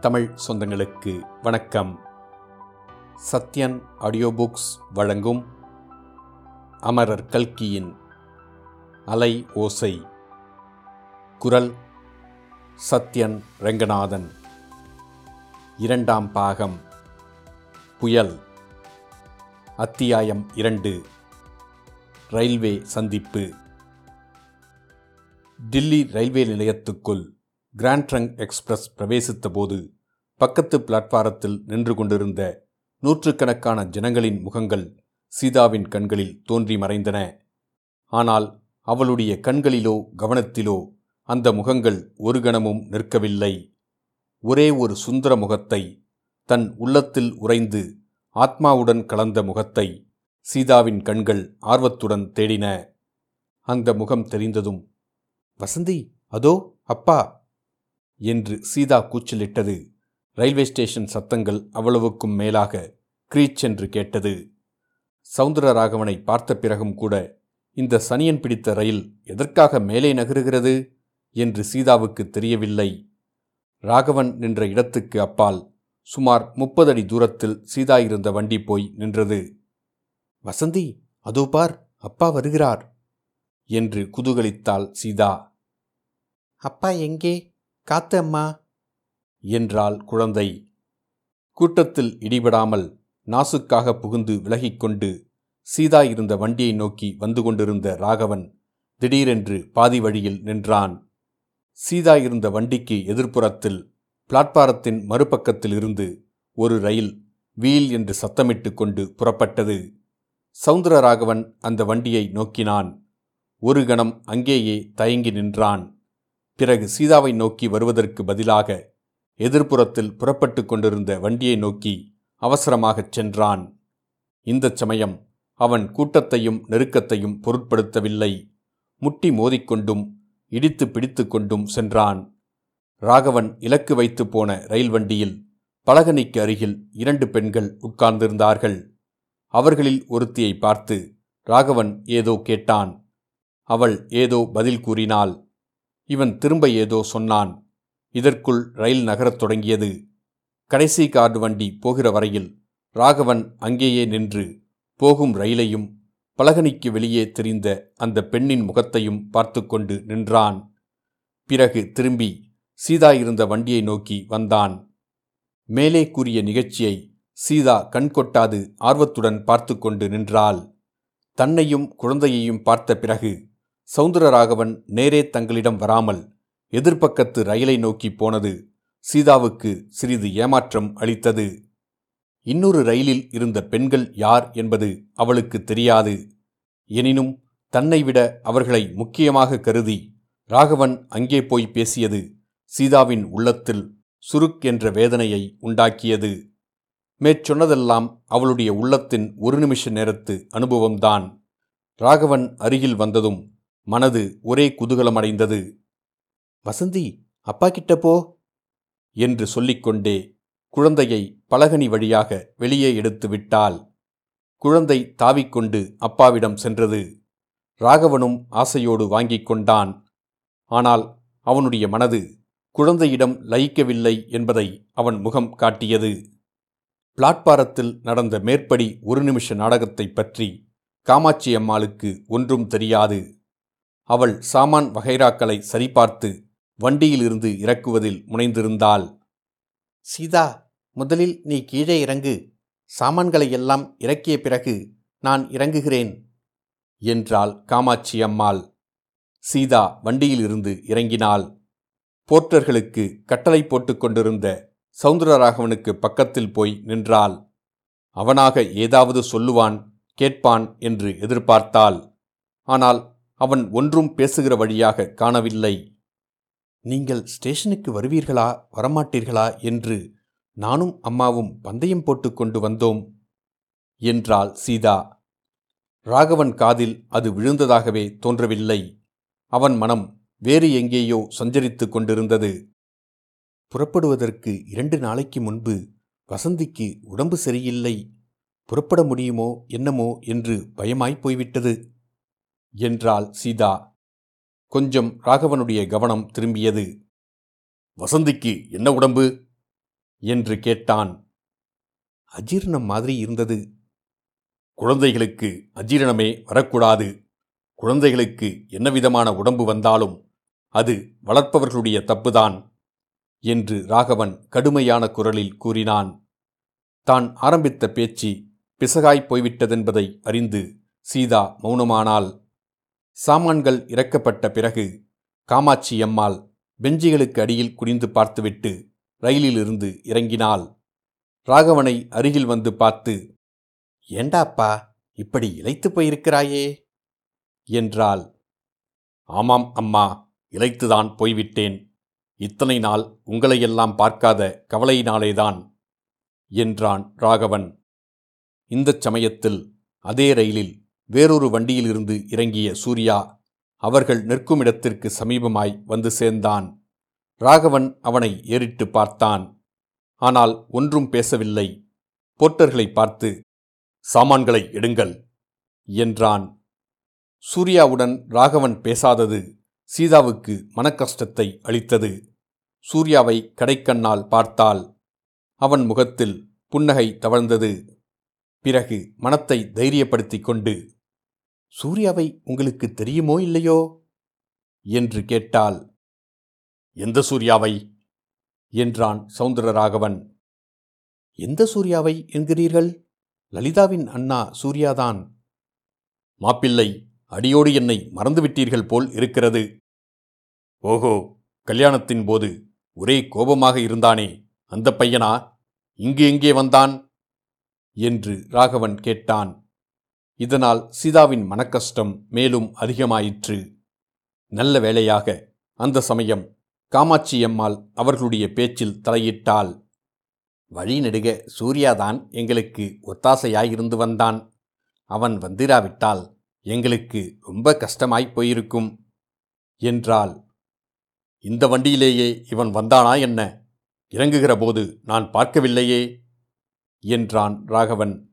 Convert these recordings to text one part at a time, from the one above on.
தமிழ் சொந்தங்களுக்கு வணக்கம். Sathyan audio books வழங்கும் அமரர் கல்கியின் அலை ஓசை. குரல் சத்யன் ரெங்கநாதன். இரண்டாம் பாகம். புயல். அத்தியாயம் இரண்டு. ரயில்வே சந்திப்பு. டில்லி ரயில்வே நிலையத்துக்குள் கிராண்ட் ட்ரங்க் எக்ஸ்பிரஸ் பிரவேசித்தபோது பக்கத்து பிளாட்பாரத்தில் நின்று கொண்டிருந்த நூற்றுக்கணக்கான ஜனங்களின் முகங்கள் சீதாவின் கண்களில் தோன்றி மறைந்தன. ஆனால் அவளுடைய கண்களிலோ கவனத்திலோ அந்த முகங்கள் ஒரு கணமும் நிற்கவில்லை. ஒரே ஒரு சுந்தர முகத்தை தன் உள்ளத்தில் உறைந்து ஆத்மாவுடன் கலந்த முகத்தை சீதாவின் கண்கள் ஆர்வத்துடன் தேடின. அந்த முகம் தெரிந்ததும் வசந்தி அதோ அப்பா! என்று சீதா கூச்சலிட்டது. ரயில்வே ஸ்டேஷன் சத்தங்கள் அவ்வளவுக்கும் மேலாக கிரீச் என்று கேட்டது. சவுந்தரராகவனை பார்த்த பிறகும் கூட இந்த சனியன் பிடித்த ரயில் எதற்காக மேலே நகருகிறது என்று சீதாவுக்கு தெரியவில்லை. ராகவன் நின்ற இடத்துக்கு அப்பால் சுமார் முப்பது அடி தூரத்தில் சீதா இருந்த வண்டி போய் நின்றது. வசந்தி அதோ பார் அப்பா வருகிறார் என்று குதூகலித்தாள் சீதா. அப்பா எங்கே? காத்தம்மா. என்றாள் குழந்தை. கூட்டத்தில் இடிபடாமல் நாசுக்காக புகுந்து விலகிக்கொண்டு சீதா இருந்த வண்டியை நோக்கி வந்து கொண்டிருந்த ராகவன் திடீரென்று பாதி வழியில் நின்றான். சீதா இருந்த வண்டிக்கு எதிர்ப்புறத்தில் பிளாட்பாரத்தின் மறுபக்கத்தில் இருந்து ஒரு ரயில் வீல் என்று சத்தமிட்டு கொண்டு புறப்பட்டது. சவுந்தரராகவன் அந்த வண்டியை நோக்கினான். ஒரு கணம் அங்கேயே தயங்கி நின்றான். பிறகு சீதாவை நோக்கி வருவதற்கு பதிலாக எதிர்ப்புறத்தில் புறப்பட்டு கொண்டிருந்த வண்டியை நோக்கி அவசரமாகச் சென்றான். இந்த சமயம் அவன் கூட்டத்தையும் நெருக்கத்தையும் பொருட்படுத்தவில்லை. முட்டி மோதிக்கொண்டும் இடித்து பிடித்து கொண்டும் சென்றான். ராகவன் இலக்கு வைத்து போன ரயில் வண்டியில் பலகனிக்கு அருகில் இரண்டு பெண்கள் உட்கார்ந்திருந்தார்கள். அவர்களில் ஒருத்தியை பார்த்து ராகவன் ஏதோ கேட்டான். அவள் ஏதோ பதில் கூறினாள். இவன் திரும்ப ஏதோ சொன்னான். இதற்குள் ரயில் நகரத் தொடங்கியது. கடைசி கார்டு வண்டி போகிற வரையில் ராகவன் அங்கேயே நின்று போகும் ரயிலையும் பலகனிக்கு வெளியே தெரிந்த அந்த பெண்ணின் முகத்தையும் பார்த்து கொண்டு நின்றான். பிறகு திரும்பி சீதா இருந்த வண்டியை நோக்கி வந்தான். மேலே கூறிய நிகழ்ச்சியை சீதா கண்கொட்டாது ஆர்வத்துடன் பார்த்து கொண்டு நின்றாள். தன்னையும் குழந்தையையும் பார்த்த பிறகு சவுந்தரராகவன் நேரே தங்களிடம் வராமல் எதிர்ப்பக்கத்து ரயிலை நோக்கி போனது சீதாவுக்கு சிறிது ஏமாற்றம் அளித்தது. இன்னொரு ரயிலில் இருந்த பெண்கள் யார் என்பது அவளுக்கு தெரியாது. எனினும் தன்னை விட அவர்களை முக்கியமாக கருதி ராகவன் அங்கே போய் பேசியது சீதாவின் உள்ளத்தில் சுருக் என்ற வேதனையை உண்டாக்கியது. மேற்சொன்னதெல்லாம் அவளுடைய உள்ளத்தின் ஒரு நிமிஷ நேரத்து அனுபவம்தான். ராகவன் அருகில் வந்ததும் மனது ஒரே குதூகலமடைந்தது. வசந்தி அப்பா கிட்ட போ என்று சொல்லிக்கொண்டே குழந்தையை பலகனி வழியாக வெளியே எடுத்து விட்டாள். குழந்தை தாவிக்கொண்டு அப்பாவிடம் சென்றது. ராகவனும் ஆசையோடு வாங்கிக் கொண்டான். ஆனால் அவனுடைய மனது குழந்தையிடம் லயிக்கவில்லை என்பதை அவன் முகம் காட்டியது. பிளாட்பாரத்தில் நடந்த மேற்படி ஒரு நிமிஷ நாடகத்தைப் பற்றி காமாட்சி அம்மாளுக்கு ஒன்றும் தெரியாது. அவள் சாமான் வகைராக்களை சரிபார்த்து வண்டியிலிருந்து இறக்குவதில் முனைந்திருந்தாள். சீதா முதலில் நீ கீழே இறங்கு. சாமான்களை எல்லாம் இறக்கிய பிறகு நான் இறங்குகிறேன் என்றாள் காமாட்சி அம்மாள். சீதா வண்டியிலிருந்து இறங்கினாள். போர்ட்டர்களுக்கு கட்டளை போட்டுக்கொண்டிருந்த சவுந்தரராகவனுக்கு பக்கத்தில் போய் நின்றாள். அவனாக ஏதாவது சொல்லுவான் கேட்பான் என்று எதிர்பார்த்தாள். ஆனால் அவன் ஒன்றும் பேசுகிற வழியாக காணவில்லை. நீங்கள் ஸ்டேஷனுக்கு வருவீர்களா வரமாட்டீர்களா? என்று நானும் அம்மாவும் பந்தயம் போட்டுக்கொண்டு வந்தோம் என்றாள் சீதா. ராகவன் காதில் அது விழுந்ததாகவே தோன்றவில்லை. அவன் மனம் வேறு எங்கேயோ சஞ்சரித்துக் கொண்டிருந்தது. புறப்படுவதற்கு இரண்டு நாளைக்கு முன்பு வசந்திக்கு உடம்பு சரியில்லை. புறப்பட முடியுமோ என்னமோ? என்று பயமாய்ப் போய்விட்டது. என்றாள் சீதா. கொஞ்சம் ராகவனுடைய கவனம் திரும்பியது. வசந்திக்கு என்ன உடம்பு? என்று கேட்டான். அஜீரணம் மாதிரி இருந்தது. குழந்தைகளுக்கு அஜீரணமே வரக்கூடாது. குழந்தைகளுக்கு என்ன விதமான உடம்பு வந்தாலும் அது வளர்ப்பவர்களுடைய தப்புதான் என்று ராகவன் கடுமையான குரலில் கூறினான். தான் ஆரம்பித்த பேச்சு பிசகாய் போய்விட்டதென்பதை அறிந்து சீதா மௌனமானாள். சாமான்கள் இறக்கப்பட்ட பிறகு காமாட்சி அம்மாள் பெஞ்சிகளுக்கு அடியில் குனிந்து பார்த்துவிட்டு ரயிலிலிருந்து இறங்கினாள். ராகவனை அருகில் வந்து பார்த்து ஏண்டாப்பா இப்படி இழைத்து போயிருக்கிறாயே? என்றாள். ஆமாம் அம்மா இழைத்துதான் போய்விட்டேன். இத்தனை நாள் உங்களையெல்லாம் பார்க்காத கவலையினாலேதான் என்றான் ராகவன். இந்தச் சமயத்தில் அதே ரயிலில் வேறொரு வண்டியிலிருந்து இறங்கிய சூர்யா அவர்கள் நிற்கும் இடத்திற்கு சமீபமாய் வந்து சேர்ந்தான். ராகவன் அவனை ஏறிட்டு பார்த்தான். ஆனால் ஒன்றும் பேசவில்லை. போர்ட்டர்களை பார்த்து சாமான்களை எடுங்கள் என்றான். சூர்யாவுடன் ராகவன் பேசாதது சீதாவுக்கு மனக்கஷ்டத்தை அளித்தது. சூர்யாவை கடைக்கண்ணால் பார்த்தாள். அவன் முகத்தில் புன்னகை தவழ்ந்தது. பிறகு மனத்தை தைரியப்படுத்திக் கொண்டு சூர்யாவை உங்களுக்கு தெரியுமோ இல்லையோ? என்று கேட்டாள். எந்த சூர்யாவை? என்றான் சவுந்தரராகவன். எந்த சூர்யாவை என்கிறீர்கள்? லலிதாவின் அண்ணா சூர்யாதான். மாப்பிள்ளை அடியோடு என்னை மறந்துவிட்டீர்கள் போல் இருக்கிறது. ஓஹோ கல்யாணத்தின் போது ஒரே கோபமாக இருந்தானே அந்த பையனா? இங்கு எங்கே வந்தான்? என்று ராகவன் கேட்டான். இதனால் சீதாவின் மனக்கஷ்டம் மேலும் அதிகமாயிற்று. நல்ல வேளையாக அந்த சமயம் காமாட்சி அம்மாள் அவர்களுடைய பேச்சில் தலையிட்டாள். வழி நெடுக சூர்யாதான் எங்களுக்கு ஒத்தாசையாயிருந்து வந்தான். அவன் வந்திராவிட்டால் எங்களுக்கு ரொம்ப கஷ்டமாய்ப் போயிருக்கும் என்றாள். இந்த வண்டியிலேயே இவன் வந்தானா என்ன? இறங்குகிற போது நான் பார்க்கவில்லையே என்றான் ராகவன்.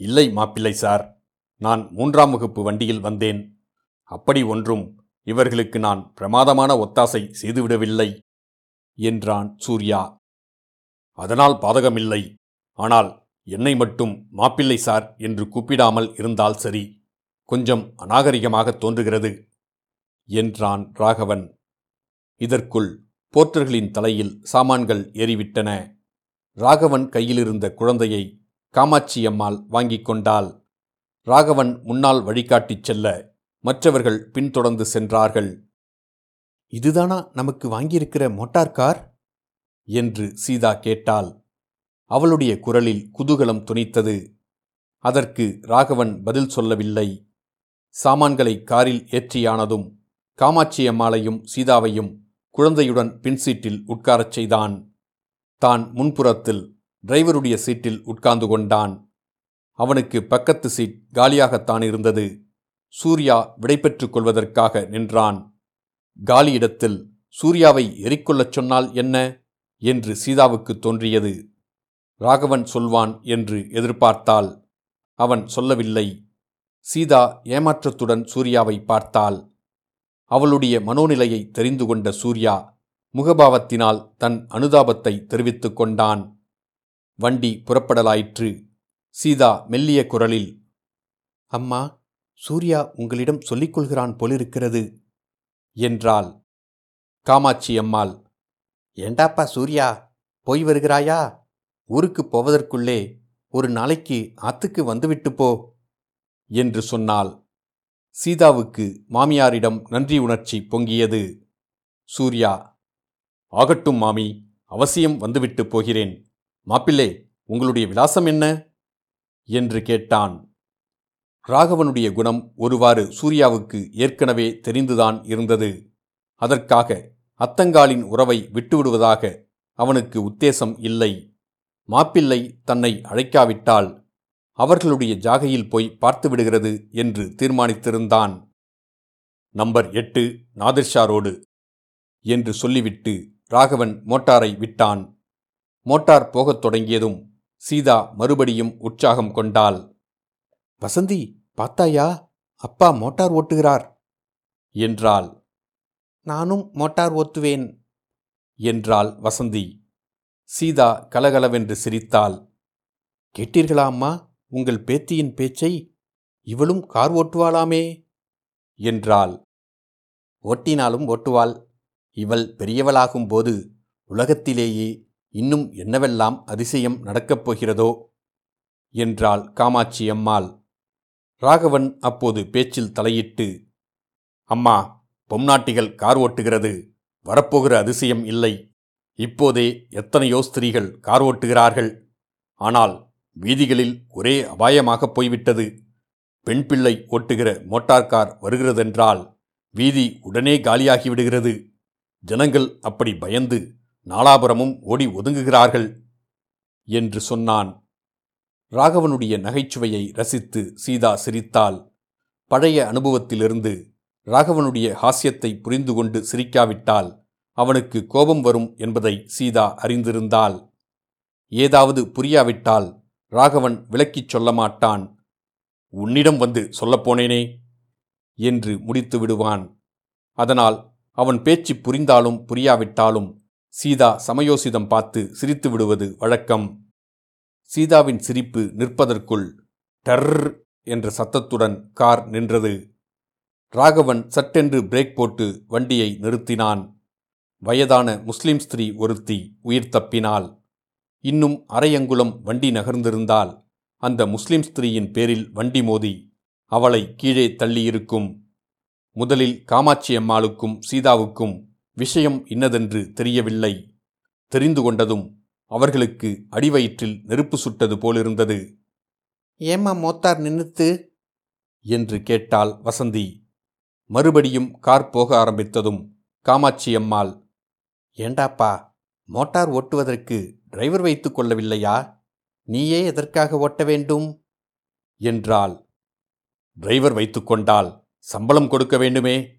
இல்லை மாப்பிள்ளை சார் நான் மூன்றாம் வகுப்பு வண்டியில் வந்தேன். அப்படி ஒன்றும் இவர்களுக்கு நான் பிரமாதமான ஒத்தாசை செய்துவிடவில்லை என்றான் சூர்யா. அதனால் பாதகமில்லை. ஆனால் என்னை மட்டும் மாப்பிள்ளை சார் என்று கூப்பிடாமல் இருந்தால் சரி கொஞ்சம் அநாகரிகமாக தோன்றுகிறது என்றான் ராகவன். இதற்குள் போர்ட்டர்களின் தலையில் சாமான்கள் ஏறிவிட்டன. ராகவன் கையிலிருந்த குழந்தையை காமாட்சி அம்மாள் வாங்கிக் கொண்டாள். ராகவன் முன்னால் வழிகாட்டிச் செல்ல மற்றவர்கள் பின்தொடர்ந்து சென்றார்கள். இதுதானா நமக்கு வாங்கியிருக்கிற மோட்டார் கார்? என்று சீதா கேட்டாள். அவளுடைய குரலில் குதூகலம் துணித்தது. அதற்கு ராகவன் பதில் சொல்லவில்லை. சாமான்களை காரில் ஏற்றியானதும் காமாட்சியம்மாளையும் சீதாவையும் குழந்தையுடன் பின்சீட்டில் உட்காரச் செய்தான். தான் முன்புறத்தில் டிரைவருடைய சீட்டில் உட்கார்ந்து கொண்டான். அவனுக்கு பக்கத்து சீட் காலியாகத்தான் இருந்தது. சூர்யா விடைபெற்றுக் கொள்வதற்காக நின்றான். காலியிடத்தில் சூர்யாவை எரிக்கொள்ளச் சொன்னால் என்ன? என்று சீதாவுக்கு தோன்றியது. ராகவன் சொல்வான் என்று எதிர்பார்த்தாள். அவன் சொல்லவில்லை. சீதா ஏமாற்றத்துடன் சூர்யாவை பார்த்தாள். அவளுடைய மனோநிலையை தெரிந்து கொண்ட சூர்யா முகபாவத்தினால் தன் அனுதாபத்தை தெரிவித்துக் கொண்டான். வண்டி புறப்படலாயிற்று. சீதா மெல்லிய குரலில் அம்மா சூர்யா உங்களிடம் சொல்லிக் கொள்கிறான் போலிருக்கிறது என்றாள். காமாட்சி அம்மாள் ஏண்டாப்பா சூர்யா போய் வருகிறாயா? ஊருக்குப் போவதற்குள்ளே ஒரு நாளைக்கு ஆத்துக்கு வந்துவிட்டு போ என்று சொன்னாள். சீதாவுக்கு மாமியாரிடம் நன்றி உணர்ச்சி பொங்கியது. சூர்யா ஆகட்டும் மாமி அவசியம் வந்துவிட்டு போகிறேன். மாப்பிள்ளை உங்களுடைய விலாசம் என்ன? என்று கேட்டான். ராகவனுடைய குணம் ஒருவாறு சூர்யாவுக்கு ஏற்கனவே தெரிந்துதான் இருந்தது. அதற்காக அத்தங்காலின் உறவை விட்டுவிடுவதாக அவனுக்கு உத்தேசம் இல்லை. மாப்பிள்ளை தன்னை அழைக்காவிட்டால் அவர்களுடைய ஜாகையில் போய் பார்த்து விடுகிறது என்று தீர்மானித்திருந்தான். நம்பர் எட்டு நாதிர்ஷா ரோடு என்று சொல்லிவிட்டு ராகவன் மோட்டாரை விட்டான். மோட்டார் போகத் தொடங்கியதும் சீதா மறுபடியும் உற்சாகம் கொண்டாள். வசந்தி பார்த்தாயா? அப்பா மோட்டார் ஓட்டுகிறார். என்றாள். நானும் மோட்டார் ஓட்டுவேன். என்றாள் வசந்தி. சீதா கலகலவென்று சிரித்தாள். கேட்டீர்களா அம்மா? உங்கள் பேத்தியின் பேச்சை? இவளும் கார் ஓட்டுவாளாமே? என்றாள். ஓட்டினாலும் ஓட்டுவாள். இவள் பெரியவளாகும் போது உலகத்திலேயே இன்னும் என்னவெல்லாம் அதிசயம் நடக்கப் போகிறதோ? என்றாள் காமாட்சி அம்மாள். ராகவன் அப்போது பேச்சில் தலையிட்டு அம்மா பொம்நாட்டிகள் கார் ஓட்டுகிறது. வரப்போகிற அதிசயம் இல்லை. இப்போதே எத்தனையோ ஸ்திரீகள் கார் ஓட்டுகிறார்கள். ஆனால் வீதிகளில் ஒரே அபாயமாகப் போய்விட்டது. பெண் பிள்ளை ஓட்டுகிற மோட்டார் கார் வருகிறதென்றால் வீதி உடனே காலியாகிவிடுகிறது. ஜனங்கள் அப்படி பயந்து நாலாபுரமும் ஓடி ஒதுங்குகிறார்கள் என்று சொன்னான். ராகவனுடைய நகைச்சுவையை ரசித்து சீதா சிரித்தாள். பழைய அனுபவத்திலிருந்து ராகவனுடைய ஹாஸ்யத்தை புரிந்து கொண்டு சிரிக்காவிட்டால் அவனுக்கு கோபம் வரும் என்பதை சீதா அறிந்திருந்தாள். ஏதாவது புரியாவிட்டால் ராகவன் விளக்கிச் சொல்ல மாட்டான். உன்னிடம் வந்து சொல்லப்போனேனே என்று முடித்து விடுவான் அதனால் அவன் பேச்சு புரிந்தாலும் புரியாவிட்டாலும் சீதா சமயோசிதம் பார்த்து சிரித்து விடுவது வழக்கம். சீதாவின் சிரிப்பு நிற்பதற்குள் டர் என்ற சத்தத்துடன் கார் நின்றது. ராகவன் சட்டென்று பிரேக் போட்டு வண்டியை நிறுத்தினான். வயதான முஸ்லிம் ஸ்திரீ ஒருத்தி உயிர் தப்பினாள். இன்னும் அரையங்குளம் வண்டி நகர்ந்திருந்தால் அந்த முஸ்லிம் ஸ்திரீயின் பேரில் வண்டி மோதி அவளை கீழே தள்ளியிருக்கும். முதலில் காமாட்சி அம்மாளுக்கும் சீதாவுக்கும் விஷயம் இன்னதென்று தெரியவில்லை. தெரிந்து கொண்டதும் அவர்களுக்கு அடிவயிற்றில் நெருப்பு சுட்டது போலிருந்தது. ஏம்மா மோத்தார் நின்னுத்து? என்று கேட்டாள் வசந்தி. மறுபடியும் கார் போக ஆரம்பித்ததும் காமாட்சி அம்மாள் ஏண்டாப்பா மோட்டார் ஓட்டுவதற்கு டிரைவர் வைத்துக் கொள்ளவில்லையா? நீயே எதற்காக ஓட்ட வேண்டும்? என்றாள். டிரைவர் வைத்துக்கொண்டால் சம்பளம் கொடுக்க வேண்டுமே?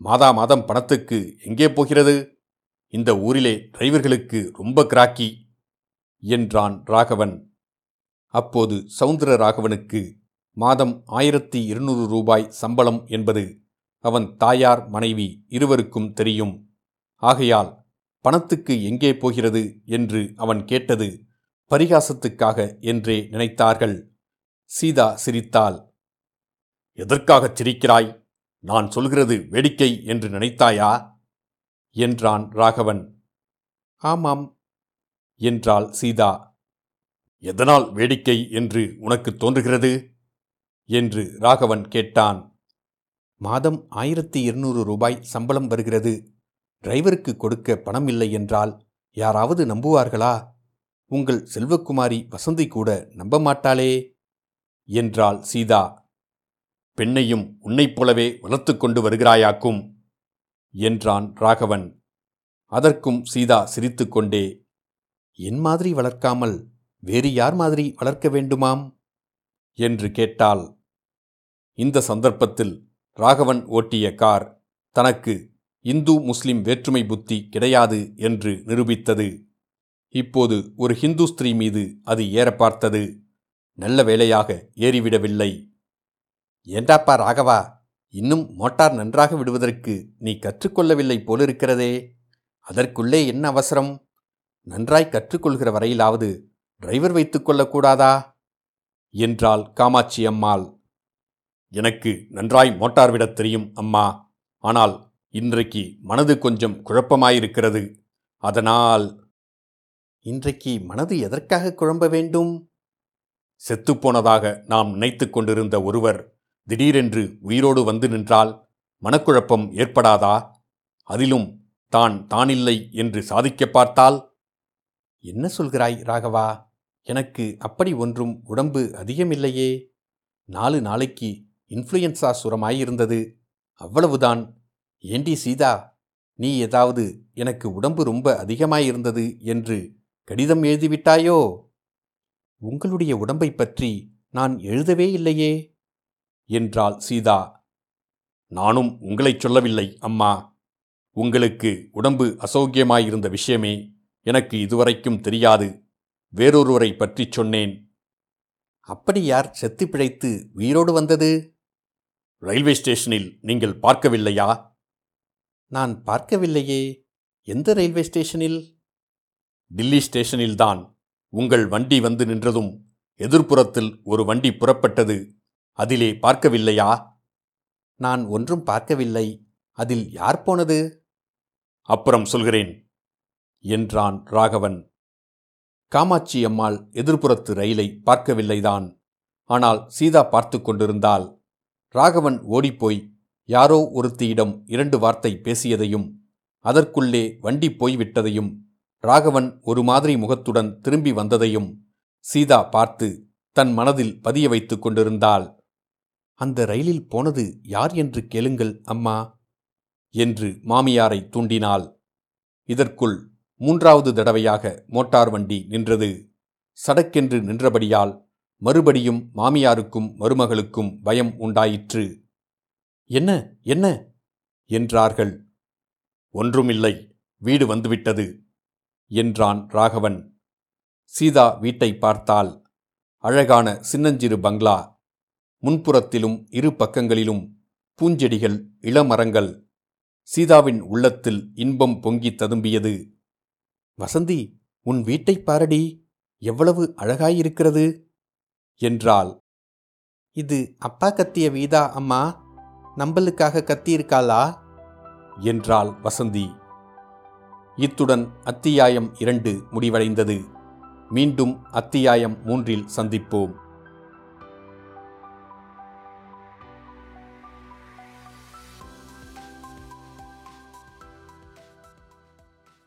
மாதா மாதம் பணத்துக்கு எங்கே போகிறது? இந்த ஊரிலே டிரைவர்களுக்கு ரொம்ப கிராக்கி என்றான் ராகவன். அப்போது சவுந்தர ராகவனுக்கு மாதம் ஆயிரத்தி இருநூறு ரூபாய் சம்பளம் என்பது அவன் தாயார் மனைவி இருவருக்கும் தெரியும். ஆகையால் பணத்துக்கு எங்கே போகிறது என்று அவன் கேட்டது பரிகாசத்துக்காக என்றே நினைத்தார்கள். சீதா சிரித்தாள். எதற்காகச் சிரிக்கிறாய்? நான் சொல்கிறது வேடிக்கை என்று நினைத்தாயா? என்றான் ராகவன். ஆமாம் என்றாள் சீதா. எதனால் வேடிக்கை என்று உனக்கு தோன்றுகிறது? என்று ராகவன் கேட்டான். மாதம் ஆயிரத்தி இருநூறு ரூபாய் சம்பளம் வருகிறது. டிரைவருக்கு கொடுக்க பணம் இல்லை என்றால் யாராவது நம்புவார்களா? உங்கள் செல்வக்குமாரி வசந்தி கூட நம்ப மாட்டாளே என்றாள் சீதா. பெண்ணையும் உன்னைப் போலவே வளர்த்து கொண்டு வருகிறாயாக்கும் என்றான் ராகவன். அதற்கும் சீதா சிரித்துக்கொண்டே என் மாதிரி வளர்க்காமல் வேறு யார் மாதிரி வளர்க்க வேண்டுமாம்? என்று கேட்டாள். இந்த சந்தர்ப்பத்தில் ராகவன் ஓட்டிய கார் தனக்கு இந்து முஸ்லிம் வேற்றுமை புத்தி கிடையாது என்று நிரூபித்தது. இப்போது ஒரு ஹிந்து ஸ்திரீ மீது அது ஏற பார்த்தது நல்ல வேளையாக ஏறிவிடவில்லை. ஏண்டாப்பா ராகவா இன்னும் மோட்டார் நன்றாக விடுவதற்கு நீ கற்றுக்கொள்ளவில்லை போலிருக்கிறதே. அதற்குள்ளே என்ன அவசரம்? நன்றாய் கற்றுக்கொள்கிற வரையிலாவது டிரைவர் வைத்துக் கொள்ளக்கூடாதா? என்றாள் காமாட்சி அம்மாள். எனக்கு நன்றாய் மோட்டார் விடத் தெரியும் அம்மா. ஆனால் இன்றைக்கு மனது கொஞ்சம் குழப்பமாயிருக்கிறது. அதனால் இன்றைக்கு மனது எதற்காக குழம்ப வேண்டும்? செத்துப்போனதாக நாம் நினைத்து கொண்டிருந்த ஒருவர் திடீரென்று உயிரோடு வந்து நின்றால் மனக்குழப்பம் ஏற்படாதா? அதிலும் தான் தானில்லை என்று சாதிக்க பார்த்தால்? என்ன சொல்கிறாய் ராகவா? எனக்கு அப்படி ஒன்றும் உடம்பு அதிகமில்லையே. நாலு நாளைக்கு இன்ஃப்ளூயன்ஸா சுரமாயிருந்தது. அவ்வளவுதான். ஏண்டி சீதா நீ ஏதாவது எனக்கு உடம்பு ரொம்ப அதிகமாயிருந்தது என்று கடிதம் எழுதிவிட்டாயோ? உங்களுடைய உடம்பை பற்றி நான் எழுதவே இல்லையே. என்றாள் சீதா. நானும் உங்களைச் சொல்லவில்லை அம்மா. உங்களுக்கு உடம்பு அசௌக்கியமாயிருந்த விஷயமே எனக்கு இதுவரைக்கும் தெரியாது. வேறொருவரை பற்றிச் சொன்னேன். அப்படி யார் செத்து பிழைத்து உயிரோடு வந்தது? ரயில்வே ஸ்டேஷனில் நீங்கள் பார்க்கவில்லையா? நான் பார்க்கவில்லையே. எந்த ரயில்வே ஸ்டேஷனில்? டில்லி ஸ்டேஷனில்தான். உங்கள் வண்டி வந்து நின்றதும் எதிர்ப்புறத்தில் ஒரு வண்டி புறப்பட்டது. அதிலே பார்க்கவில்லையா? நான் ஒன்றும் பார்க்கவில்லை. அதில் யார் போனது? அப்புறம் சொல்கிறேன் என்றான் ராகவன். காமாட்சி அம்மாள் எதிர்ப்புறத்து ரயிலை பார்க்கவில்லைதான். ஆனால் சீதா பார்த்து கொண்டிருந்தால் ராகவன் ஓடிப்போய் யாரோ ஒருத்தியிடம் இரண்டு வார்த்தை பேசியதையும் அதற்குள்ளே வண்டி போய்விட்டதையும் ராகவன் ஒரு மாதிரி முகத்துடன் திரும்பி வந்ததையும் சீதா பார்த்து தன் மனதில் பதிய வைத்துக் கொண்டிருந்தாள். அந்த ரயிலில் போனது யார் என்று கேளுங்கள் அம்மா என்று மாமியாரை தூண்டினாள். இதற்குள் மூன்றாவது தடவையாக மோட்டார் வண்டி நின்றது. சடக்கென்று நின்றபடியால் மறுபடியும் மாமியாருக்கும் மருமகளுக்கும் பயம் உண்டாயிற்று. என்ன என்ன? என்றார்கள். ஒன்றுமில்லை வீடு வந்துவிட்டது என்றான் ராகவன். சீதா வீட்டை பார்த்தால் அழகான சின்னஞ்சிறு பங்களா முன்புறத்திலும் இரு பக்கங்களிலும் பூஞ்செடிகள் இளமரங்கள். சீதாவின் உள்ளத்தில் இன்பம் பொங்கித் ததும்பியது. வசந்தி உன் வீட்டை பாரடி. எவ்வளவு அழகாயிருக்கிறது! என்றாள். இது அப்பா கத்திய வீதா அம்மா. நம்பலுக்காக கத்தியிருக்காளா? என்றாள் வசந்தி. இத்துடன் அத்தியாயம் இரண்டு முடிவடைந்தது. மீண்டும் அத்தியாயம் மூன்றில் சந்திப்போம்.